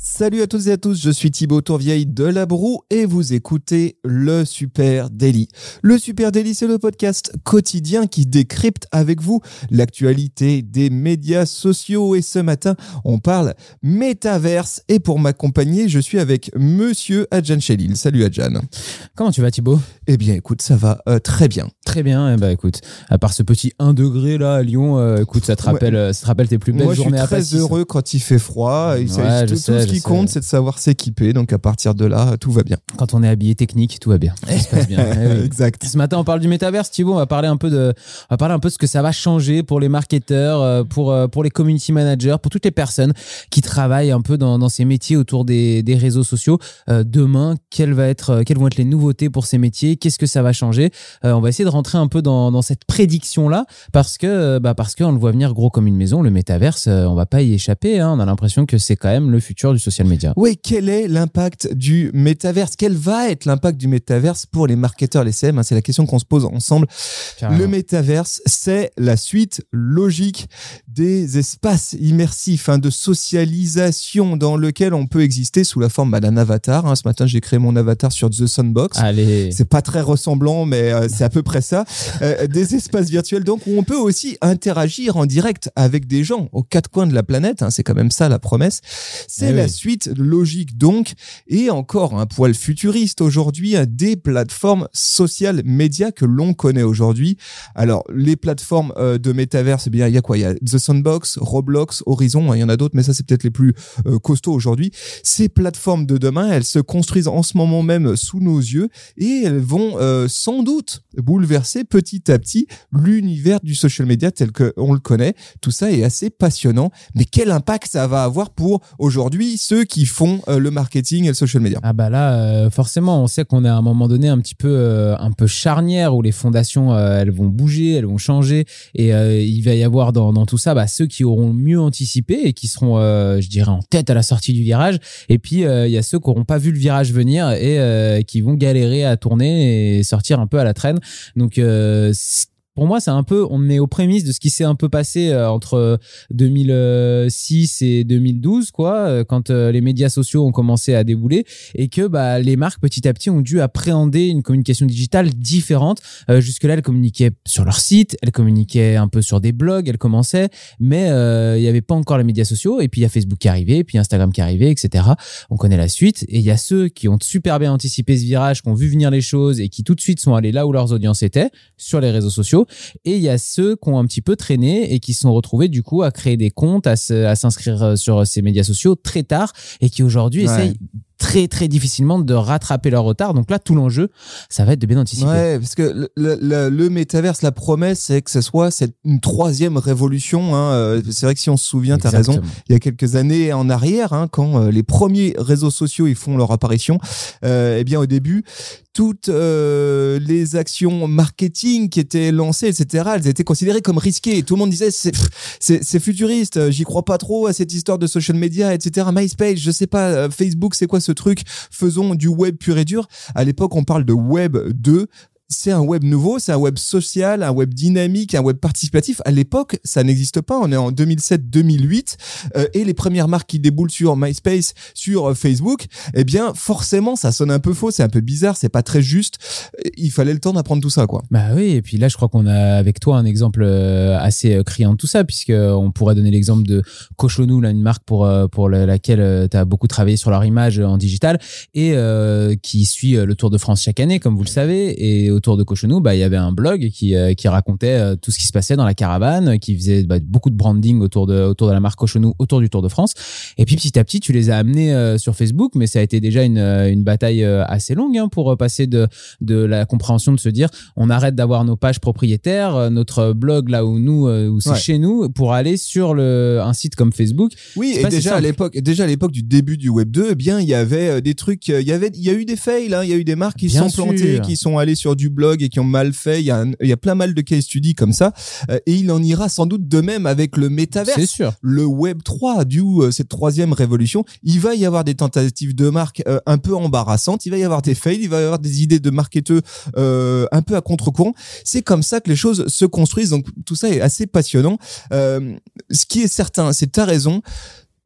Salut à toutes et à tous, je suis Thibaut Tourvieille de La Broue et vous écoutez le Super Daily. Le Super Daily, c'est le podcast quotidien qui décrypte avec vous l'actualité des médias sociaux et ce matin, on parle métaverse et pour m'accompagner, je suis avec monsieur Adjan Chelil. Salut Adjan. Comment tu vas Thibaut? Eh bien écoute, ça va euh, très bien. Très bien, eh ben, écoute, à part ce petit 1 degré là à Lyon, euh, écoute, ça te rappelle, euh, ça te rappelle tes plus belles Moi, je suis journées à très heureux quand il fait froid. Ouais, je sais, qui compte, c'est de savoir s'équiper. Donc à partir de là, tout va bien. Quand on est habillé technique, tout va bien. Ça se passe bien. Eh oui. exact. Ce matin, on parle du métaverse, Thibaut. On va parler un peu de, on va parler un peu de ce que ça va changer pour les marketeurs, euh, pour euh, pour les community managers, pour toutes les personnes qui travaillent un peu dans, dans ces métiers autour des, des réseaux sociaux. Euh, demain, quelles va être, quelles vont être les nouveautés pour ces métiers? Qu'est-ce que ça va changer? Euh, On va essayer de rentrer un peu dans, dans cette prédiction là, parce que bah parce qu'on le voit venir gros comme une maison. Le métaverse, on va pas y échapper. Hein. On a l'impression que c'est quand même le futur du social media. Oui, quel est l'impact du métaverse? Quel va être l'impact du métaverse pour les marketeurs, les CM hein? C'est la question qu'on se pose ensemble. Carrément. Le métaverse, c'est la suite logique des espaces immersifs hein, de socialisation dans lequel on peut exister sous la forme bah, d'un avatar. hein. Ce matin, j'ai créé mon avatar sur The Sandbox. Allez. C'est pas très ressemblant, mais euh, c'est à peu près ça. Euh, des espaces virtuels, donc, où on peut aussi interagir en direct avec des gens aux quatre coins de la planète. hein. c'est quand même ça la promesse. C'est Eh la oui. suite logique, donc, et encore un poil futuriste aujourd'hui, des plateformes sociales médias que l'on connaît aujourd'hui. Alors, les plateformes euh, de métaverse, eh bien, il y a quoi? Il y a The Sandbox, Roblox, Horizon, hein, il y en a d'autres, mais ça, c'est peut-être les plus euh, costauds aujourd'hui. Ces plateformes de demain, elles se construisent en ce moment même sous nos yeux et elles vont euh, sans doute bouleverser petit à petit l'univers du social media tel qu'on le connaît. Tout ça est assez passionnant, mais quel impact ça va avoir pour aujourd'hui ceux qui font euh, le marketing et le social media? Ah bah là, forcément, on sait qu'on est à un moment donné un petit peu, un peu charnière où les fondations, elles vont bouger, elles vont changer, et il va y avoir dans, dans tout ça bah, ceux qui auront mieux anticipé et qui seront, euh, je dirais, en tête à la sortie du virage, et puis euh, il y a ceux qui n'auront pas vu le virage venir et euh, qui vont galérer à tourner et sortir un peu à la traîne. Donc pour moi, c'est un peu, on est aux prémices de ce qui s'est un peu passé euh, entre 2006 et 2012, quoi, euh, quand euh, les médias sociaux ont commencé à débouler et que bah, les marques petit à petit ont dû appréhender une communication digitale différente. Euh, Jusque-là, elles communiquaient sur leur site, elles communiquaient un peu sur des blogs, elles commençaient, mais euh, il n'y avait pas encore les médias sociaux. Et puis il y a Facebook qui est arrivé, puis Instagram qui arrivé, etc. On connaît la suite. Et il y a ceux qui ont super bien anticipé ce virage, qui ont vu venir les choses et qui tout de suite sont allés là où leurs audiences étaient, sur les réseaux sociaux. Et il y a ceux qui ont un petit peu traîné et qui se sont retrouvés du coup à créer des comptes, à s'inscrire euh, sur ces médias sociaux très tard et qui aujourd'hui Ouais. essayent très très difficilement de rattraper leur retard. Donc là, tout l'enjeu, ça va être de bien anticiper. Ouais, parce que le, le, métaverse, la promesse, c'est que ce soit cette, une troisième révolution. Hein. Euh, C'est vrai que si on se souvient, t'as raison, Exactement. il y a quelques années en arrière, hein, quand euh, les premiers réseaux sociaux ils font leur apparition, euh, eh bien au début, toutes euh, les actions marketing qui étaient lancées, etc., elles étaient considérées comme risquées. Tout le monde disait c'est futuriste, euh, j'y crois pas trop à cette histoire de social media, etc. MySpace, je sais pas, euh, Facebook, c'est quoi ce truc? Faisons du web pur et dur. À l'époque, on parle de web 2 c'est un web nouveau, c'est un web social, un web dynamique, un web participatif. À l'époque, ça n'existe pas. On est en 2007-2008 euh, et les premières marques qui déboulent sur MySpace, sur euh, Facebook, eh bien, forcément, ça sonne un peu faux, c'est un peu bizarre, c'est pas très juste. Il fallait le temps d'apprendre tout ça, quoi. Bah oui, et puis là, je crois qu'on a avec toi un exemple euh, assez euh, criant de tout ça, puisque on pourrait donner l'exemple de Cochonou, là, une marque pour pour le- laquelle tu as beaucoup travaillé sur leur image en digital et qui suit le Tour de France chaque année, comme vous le savez. Et autour de Cochonou, bah il y avait un blog qui euh, qui racontait euh, tout ce qui se passait dans la caravane, qui faisait bah, beaucoup de branding autour de autour de la marque Cochonou, autour du Tour de France. Et puis petit à petit, tu les as amenés euh, sur Facebook, mais ça a été déjà une une bataille assez longue hein, pour passer de de la compréhension de se dire on arrête d'avoir nos pages propriétaires, notre blog là où nous, où c'est Ouais. chez nous, pour aller sur le, un site comme Facebook. Oui, et déjà à l'époque, déjà à l'époque du début du Web 2, eh bien, il y avait des trucs, il y avait, il y a eu des fails, hein, il y a eu des marques qui Bien sont plantées, qui sont allées sur du du blog et qui ont mal fait. Il y a, un- il y a plein mal de case studies comme ça. Euh, et il en ira sans doute de même avec le métavers C'est sûr. le Web 3, du euh, cette troisième révolution, il va y avoir des tentatives de marque euh, un peu embarrassantes, il va y avoir des fails, il va y avoir des idées de marketeurs euh, un peu à contre-courant. C'est comme ça que les choses se construisent. Donc tout ça est assez passionnant. Ce qui est certain, c'est ta raison.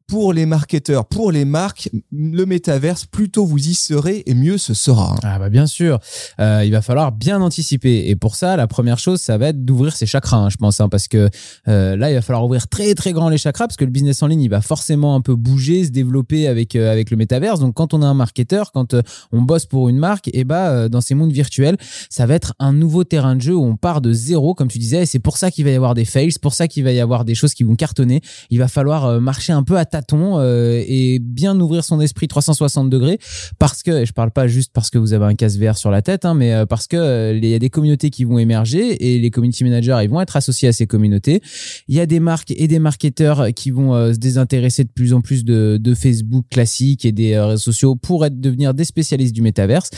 Pour les marketeurs, pour les marques, le métaverse, plus tôt vous y serez et mieux ce sera. Ah bah bien sûr, Euh, il va falloir bien anticiper. Et pour ça la première chose ça va être d'ouvrir ses chakras hein, je pense hein, parce que euh, là il va falloir ouvrir très très grand les chakras parce que le business en ligne il va forcément un peu bouger, se développer avec euh, avec le métaverse. Donc quand on a un marketeur, quand on bosse pour une marque et bah euh, dans ces mondes virtuels ça va être un nouveau terrain de jeu où on part de zéro comme tu disais et c'est pour ça qu'il va y avoir des fails, pour ça qu'il va y avoir des choses qui vont cartonner, il va falloir marcher un peu à tâtons euh, et bien ouvrir son esprit 360 degrés parce que et je parle pas juste parce que vous avez un casque VR sur la tête hein, mais euh, parce que euh, il y a des communautés qui vont émerger et les community managers ils vont être associés à ces communautés. Il y a des marques et des marketeurs qui vont euh, se désintéresser de plus en plus de, de Facebook classique et des réseaux sociaux pour être devenir des spécialistes du métaverse.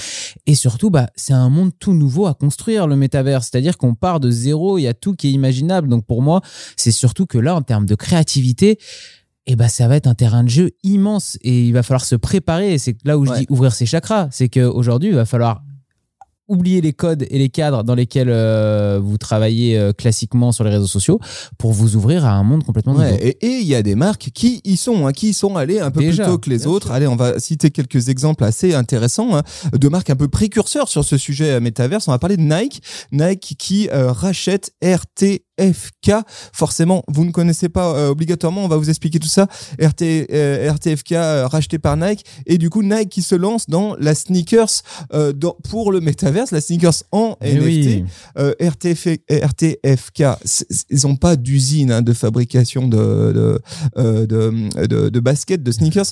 Et surtout bah c'est un monde tout nouveau à construire le métaverse. C'est-à-dire qu'on part de zéro il y a tout qui est imaginable. Donc pour moi c'est surtout que là en termes de créativité et ben ça va être un terrain de jeu immense et il va falloir se préparer c'est là où je Ouais. dis ouvrir ses chakras c'est qu'aujourd'hui il va falloir oublier les codes et les cadres dans lesquels euh, vous travaillez euh, classiquement sur les réseaux sociaux pour vous ouvrir à un monde complètement nouveau. Ouais, et il y a des marques qui y sont, hein, qui y sont allées un peu Déjà, plus tôt que les autres. sûr. Allez, on va citer quelques exemples assez intéressants hein, de marques un peu précurseurs sur ce sujet euh, métaverse. On va parler de Nike, Nike qui euh, rachète RTFK. Forcément, vous ne connaissez pas euh, obligatoirement. On va vous expliquer tout ça. RT, euh, RTFK euh, racheté par Nike et du coup Nike qui se lance dans la sneakers dans- pour le métaverse, la sneakers en Eh NFT oui. RTF, RTFK, ils ont pas d'usine hein, de fabrication de de, de, de de baskets, de sneakers,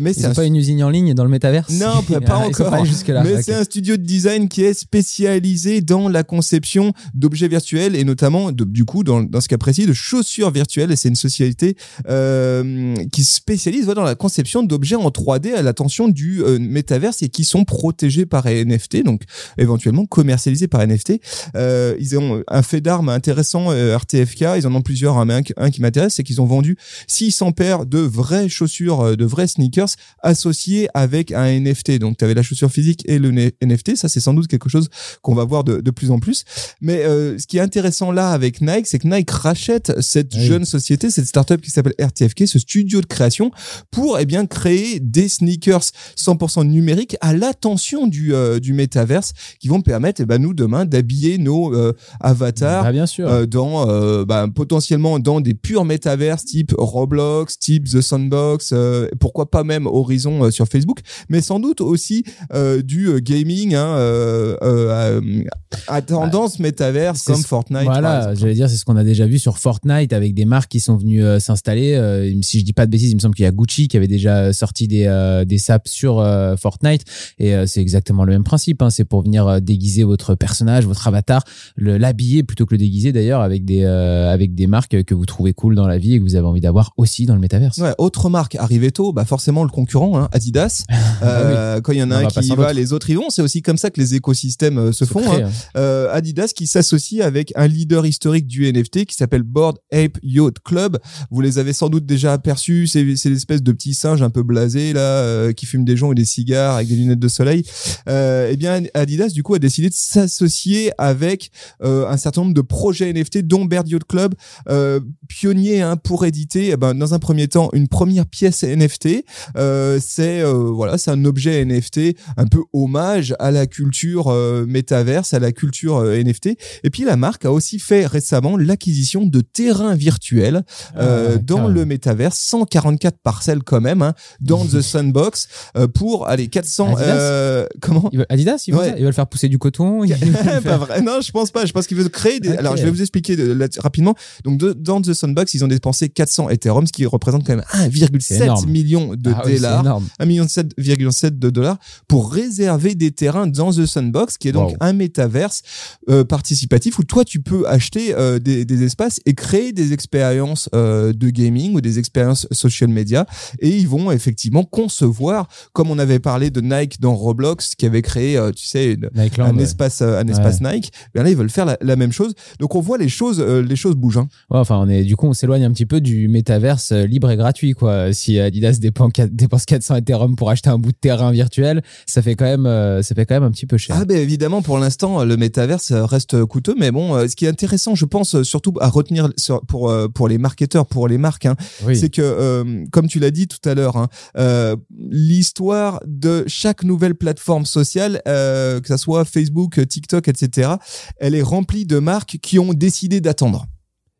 mais c'est n'ont un pas une usine en ligne dans le métaverse? Non, pas, encore. pas. Mais c'est un studio de design qui est spécialisé dans la conception d'objets virtuels et notamment, de- du coup, dans, ce cas précis, de chaussures virtuelles. Et c'est une société euh, qui se spécialise dans la conception d'objets en 3D à l'attention du euh, et qui sont protégés par NFT, donc éventuellement commercialisés par NFT. Euh, ils ont un fait d'armes intéressant, euh, RTFK. Ils en ont plusieurs, hein, mais un, qui m'intéresse, c'est qu'ils ont vendu 600 paires de vraies chaussures, euh, de vrais sneakers associé avec un NFT. Donc, tu avais la chaussure physique et le NFT. Ça, c'est sans doute quelque chose qu'on va voir de, de plus en plus. Mais ce qui est intéressant là avec Nike, c'est que Nike rachète cette Oui. jeune société, cette startup qui s'appelle RTFK, ce studio de création, pour eh bien créer des sneakers 100% numériques à l'attention du, euh, du métaverse qui vont permettre, eh ben, nous, demain, d'habiller nos euh, avatars Ah, bien sûr. euh, dans euh, bah, potentiellement dans des purs métaverses type Roblox, type The Sandbox, pourquoi pas même Horizon sur Facebook, mais sans doute aussi du gaming hein, à, à tendance métaverse comme Fortnite. Voilà, j'allais c'est ce qu'on a déjà vu sur Fortnite avec des marques qui sont venues euh, s'installer. Euh, si je dis pas de bêtises, il me semble qu'il y a Gucci qui avait déjà sorti des, euh, des saps sur euh, Fortnite. Et euh, c'est exactement le même principe. Hein. C'est pour venir euh, déguiser votre personnage, votre avatar, le- l'habiller plutôt que le déguiser d'ailleurs avec des, euh, avec des marques que vous trouvez cool dans la vie et que vous avez envie d'avoir aussi dans le métaverse. Ouais, autre marque arrivée tôt, bah forcément le concurrent, hein, Adidas. Euh, Quand il y en a On un va qui y va, les autres y vont. C'est aussi comme ça que les écosystèmes euh, se font. hein. euh, Adidas qui s'associe avec un leader historique du NFT qui s'appelle Board Ape Yacht Club. Vous les avez sans doute déjà aperçus. C'est l'espèce de petits singes un peu blasés là euh, qui fument des joints et des cigares avec des lunettes de soleil. Euh, eh bien, Adidas du coup a décidé de s'associer avec euh, un certain nombre de projets NFT, dont Bird Yacht Club, pionnier hein, pour éditer. eh ben, dans un premier temps, une première pièce NFT. C'est voilà, c'est un objet NFT, un peu hommage à la culture métaverse, à la culture NFT. Et puis la marque a aussi fait récemment l'acquisition de terrains virtuels euh, Ah, dans carrément. le métaverse, 144 parcelles quand même, hein, dans the Sandbox, euh, pour aller 400. Adidas euh, comment Ils veulent- Adidas, ils, Ouais. ça ils veulent faire pousser du coton. ils veulent pas vrai. Non, je pense pas. Je pense qu'ils veulent créer des. Alors, je vais vous expliquer de- là- rapidement. Donc, de- dans The Sandbox, ils ont dépensé 400 Ethereum, ce qui représente quand même C'est 1,7 énorme. million de Ah oui, dollars. énorme. 1 million 7,7 de dollars pour réserver des terrains dans The Sandbox, qui est donc Wow. un métaverse euh, participatif où toi tu peux acheter euh, des, des espaces et créer des expériences euh, de gaming ou des expériences social media et ils vont effectivement concevoir comme on avait parlé de Nike dans Roblox qui avait créé euh, tu sais une- Nike Land, un ouais. espace un espace Nike bien là ils veulent faire la, la même chose donc on voit les choses les choses bougent hein. Ouais, enfin, on est, du coup, on s'éloigne un petit peu du métaverse libre et gratuit, quoi. Si Adidas dépense, quat- dépense 400 Ethereum pour acheter un bout de terrain virtuel, ça fait quand même, ça fait quand même un petit peu cher. Ah ben évidemment pour l'instant le métaverse reste coûteux mais bon ce qui est intéressant je pense euh, surtout à retenir sur- pour euh, pour les marketeurs pour les marques hein, oui. c'est que euh, comme tu l'as dit tout à l'heure hein, euh, l'histoire de chaque nouvelle plateforme sociale euh, que ça soit Facebook TikTok etc elle est remplie de marques qui ont décidé d'attendre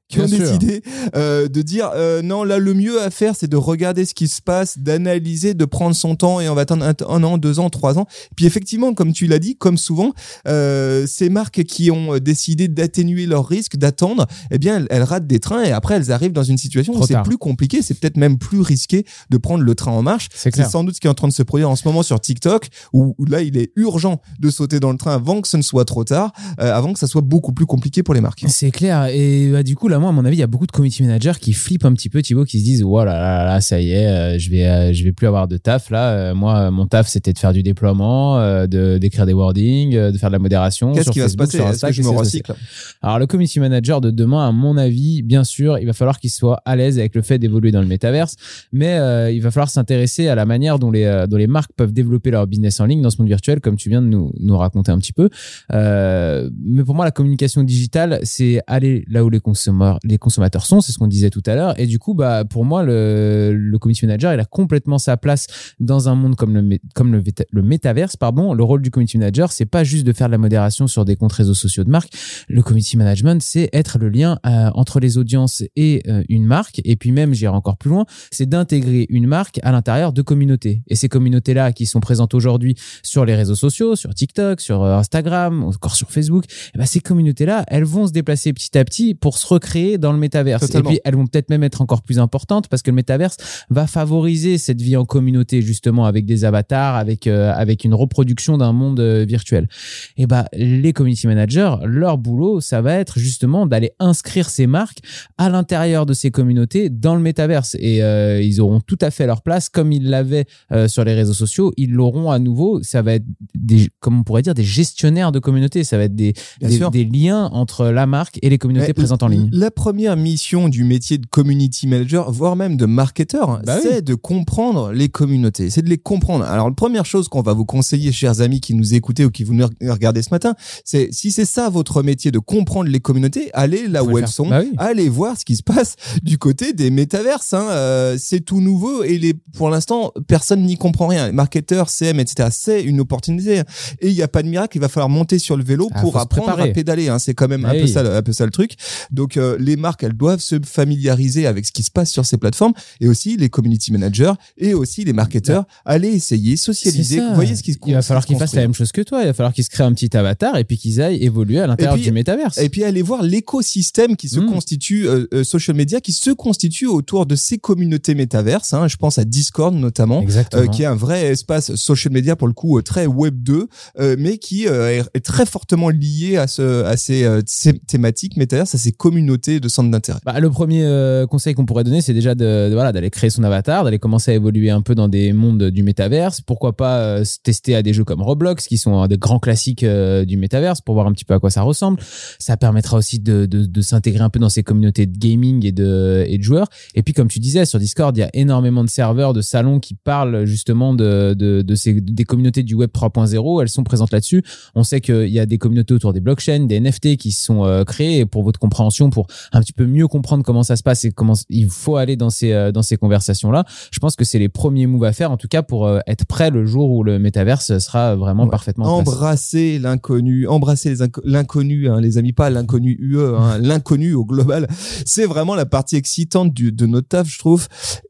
qui Bien ont sûr. décidé euh, de dire euh, non là le mieux à faire c'est de regarder ce qui se passe d'analyser de prendre son temps et on va attendre un, un an deux ans trois ans. Puis effectivement comme tu l'as dit comme souvent euh, ces marques qui ont décidé d'atténuer leurs risques d'attendre eh bien elles, elles ratent des trains et après elles arrivent dans une situation Trop où c'est plus compliqué c'est peut-être même plus risqué de prendre le train en marche. C'est sans doute ce qui est en train de se produire en ce moment sur TikTok où, où là il est urgent de sauter dans le train avant que ce ne soit trop tard avant que ça soit beaucoup plus compliqué pour les marques. C'est clair. Et bah, du coup, là, moi, à mon avis, il y a beaucoup de community managers qui flippent un petit peu, Thibaut, qui se disent, voilà, là, là, là, ça y est, euh, je vais, euh, je vais plus avoir de taf. Là, Euh, moi, mon taf, c'était de faire du déploiement, de d'écrire des wordings, de faire de la modération. qu'est-ce qui va se passer? est-ce que je me recycle? Alors, le community manager de demain, à mon avis, bien sûr, il va falloir qu'il soit à l'aise avec le fait d'évoluer dans le métaverse, mais euh, il va falloir s'intéresser à la manière dont les, dont les marques peuvent développer leur business en ligne dans ce monde virtuel, comme tu viens de nous, nous raconter un petit peu. Euh, mais pour moi, la communication digitale, c'est aller là où les consommateurs, les consommateurs sont, c'est ce qu'on disait tout à l'heure. Et du coup, bah, pour moi, le, community manager, il a complètement sa place dans un monde comme le, comme le, le métaverse. Le rôle du community manager, c'est pas juste de faire de la modération sur des comptes réseaux sociaux de marque. Le community management, c'est être le lien euh, entre les audiences et euh, une marque. Et puis même, j'irai encore plus loin, c'est d'intégrer une marque à l'intérieur de communautés. Et ces communautés-là qui sont présentes aujourd'hui sur les réseaux sociaux, sur TikTok, sur euh, Instagram, encore sur Facebook, eh ben, ces communautés-là, elles vont se déplacer petit à petit pour se recréer dans le métaverse. Totalement. Et puis, elles vont peut-être même être encore plus importantes parce que le métaverse va favoriser cette vie en communauté, justement, avec des avatars, avec, euh, avec une reproduction d'un monde euh, virtuel. Et bah, les community managers, leur boulot, ça va être justement d'aller inscrire ces marques à l'intérieur de ces communautés dans le métaverse. Et euh, ils auront tout à fait leur place comme ils l'avaient euh, sur les réseaux sociaux. Ils l'auront à nouveau. Ça va être des, comme on pourrait dire, des gestionnaires de communautés. Ça va être des, des, liens entre la marque et les communautés Mais présentes en ligne. La première mission du métier de community manager, voire même de marketeur, Bah c'est de comprendre les communautés, c'est de les comprendre. Alors, la première chose qu'on va vous conseiller, chers amis qui nous écoutez ou qui vous regardez ce matin, c'est si c'est ça votre métier de comprendre les communautés, allez là où le elles sont, Bah oui. allez voir ce qui se passe du côté des métaverses. Hein. Euh, c'est tout nouveau et les, pour l'instant, personne n'y comprend rien. Les marketeurs, CM, etc., c'est une opportunité. Et il n'y a pas de miracle, il va falloir monter sur le vélo Ah, pour apprendre à pédaler. Hein. C'est quand même Ah un, peu ça, le- un peu ça le truc. Donc euh, les marques, elles doivent se familiariser avec ce qui se passe sur ces plateformes et aussi les community managers et aussi les marketeurs aller essayer, socialiser. Voyez ce qui se Il va falloir qu'ils fassent la même chose que toi. Il va falloir qu'ils se créent un petit avatar et puis qu'ils aillent évoluer à l'intérieur du métaverse. Et puis aller voir l'écosystème qui se Mm. constitue, euh, euh, social media, qui se constitue autour de ces communautés métaverses. Hein. Je pense à Discord notamment. Euh, qui est un vrai espace social media pour le coup très web 2 euh, mais qui est, très fortement lié à ce à ces, ces thématiques métaverses à ces communautés de centres d'intérêt Bah, le premier euh, conseil qu'on pourrait donner, c'est déjà de, voilà d'aller créer son avatar, d'aller commencer à évoluer un peu dans des mondes du métaverse. Pourquoi pas euh, se tester à des jeux comme Roblox, qui sont des grands classiques euh, du métaverse, pour voir un petit peu à quoi ça ressemble. Ça permettra aussi de, s'intégrer un peu dans ces communautés de gaming et de, joueurs. Et puis, comme tu disais, sur Discord, il y a énormément de serveurs, de salons qui parlent justement de, ces, des communautés du web 3.0. Elles sont présentes là-dessus. On sait qu'il y a des communautés autour des blockchains, des NFT qui sont créées pour votre compréhension, pour un petit peu mieux comprendre comment ça se passe et comment il faut aller dans ces, euh, dans ces conversations-là. Je pense que c'est les premiers moves à faire, en tout cas pour euh, être prêt le jour où le métaverse sera vraiment Ouais. parfaitement embrasser l'inconnu embrasser l'inconnu hein, les amis pas l'inconnu UE hein, l'inconnu au global c'est vraiment la partie excitante du, de notre taf je trouve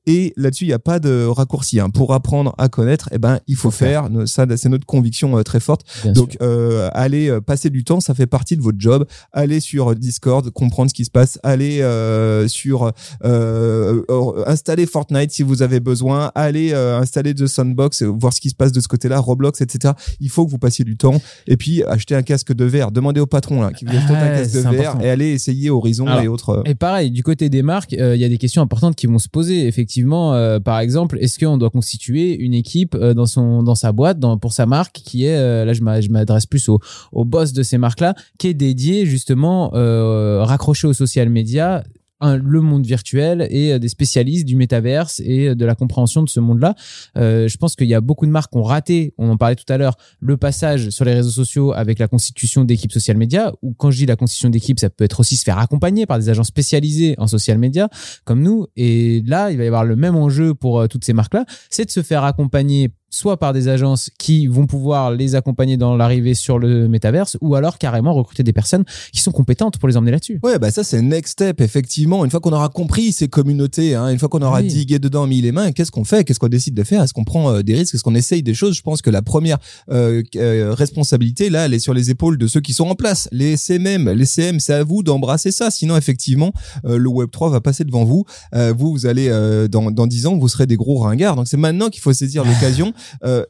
et là-dessus il n'y a pas de raccourci hein. pour apprendre à connaître eh ben il faut, faire. ça c'est notre conviction euh, très forte Bien Donc, euh, allez passer du temps, ça fait partie de votre job. Allez sur Discord, comprendre ce qui se se passe. Allez euh, sur euh, installer Fortnite si vous avez besoin. Allez euh, installer The Sandbox, voir ce qui se passe de ce côté-là, Roblox, etc. Il faut que vous passiez du temps. Et puis acheter un casque de verre. Demandez au patron là qui vous achète un Ouais, casque de verre important. et allez essayer Horizon Alors, et autres. Et pareil, du côté des marques, euh, il y a des questions importantes qui vont se poser. Effectivement, euh, par exemple, est-ce qu'on doit constituer une équipe euh, dans son dans sa boîte, dans, pour sa marque, qui est euh, là, je m'a- je m'adresse plus au, au boss de ces marques-là, qui est dédié justement euh, raccroché aux social media. le monde virtuel et euh, des spécialistes du métaverse et euh, de la compréhension de ce monde-là. Euh, je pense qu'il y a beaucoup de marques qui ont raté, on en parlait tout à l'heure, le passage sur les réseaux sociaux avec la constitution d'équipes social media, ou quand je dis la constitution d'équipe, ça peut être aussi se faire accompagner par des agents spécialisés en social media, comme nous. Et là, il va y avoir le même enjeu pour toutes ces marques-là, c'est de se faire accompagner soit par des agences qui vont pouvoir les accompagner dans l'arrivée sur le métaverse, ou alors carrément recruter des personnes qui sont compétentes pour les emmener là-dessus. Ouais, bah ça c'est next step effectivement. Une fois qu'on aura compris ces communautés, hein, une fois qu'on aura Oui. digué dedans, mis les mains, qu'est-ce qu'on fait? Qu'est-ce qu'on décide de faire? Est-ce qu'on prend euh, des risques? Est-ce qu'on essaye des choses? Je pense que la première euh, euh, responsabilité là, elle est sur les épaules de ceux qui sont en place. Les CMM, les CM, c'est à vous d'embrasser ça. Sinon effectivement, euh, le Web 3 va passer devant vous. Euh, vous, vous allez euh, dans dans dix ans, vous serez des gros ringards. Donc c'est maintenant qu'il faut saisir l'occasion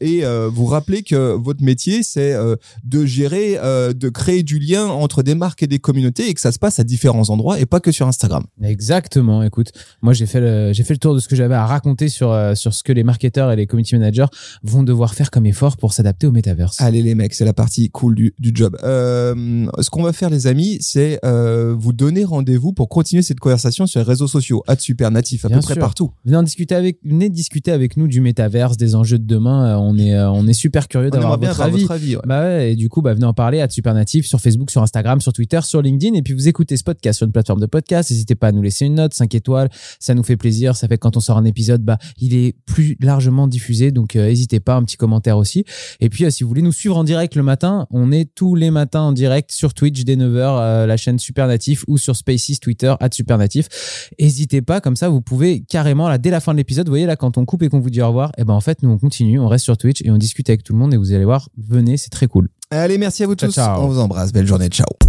et euh, vous rappeler que votre métier c'est euh, de gérer, euh, de créer du lien entre des marques et des communautés et que ça se passe à différents endroits et pas que sur Instagram. Exactement. Écoute, moi j'ai fait le j'ai fait le tour de ce que j'avais à raconter sur euh, sur ce que les marketeurs et les community managers vont devoir faire comme effort pour s'adapter au métaverse. Allez les mecs, c'est la partie cool du, du job. Euh, ce qu'on va faire les amis, c'est euh, vous donner rendez-vous pour continuer cette conversation sur les réseaux sociaux, à super natif à Bien peu près partout. Venez en discuter avec venez discuter avec nous du métaverse, des enjeux de demain. Euh, On est euh, on est super curieux d'avoir votre avis. votre avis. ouais. Bah ouais, et du coup, bah venez en parler à Supernatif sur Facebook, sur Instagram, sur Twitter, sur LinkedIn. Et puis vous écoutez ce podcast sur une plateforme de podcast. N'hésitez pas à nous laisser une note, 5 étoiles. Ça nous fait plaisir. Ça fait que quand on sort un épisode, bah il est plus largement diffusé. Donc euh, n'hésitez pas, un petit commentaire aussi. Et puis euh, si vous voulez nous suivre en direct le matin, on est tous les matins en direct sur Twitch dès 9h, euh, la chaîne Supernatif ou sur Spaces Twitter at Supernatif. N'hésitez pas, comme ça vous pouvez carrément là dès la fin de l'épisode, vous voyez là quand on coupe et qu'on vous dit au revoir, et ben en fait nous on continue, on reste sur Twitch et on discute avec tout le monde et vous allez voir, venez, c'est très cool. Allez, merci à vous Ciao, tous. ciao. On vous embrasse. Belle journée. Ciao.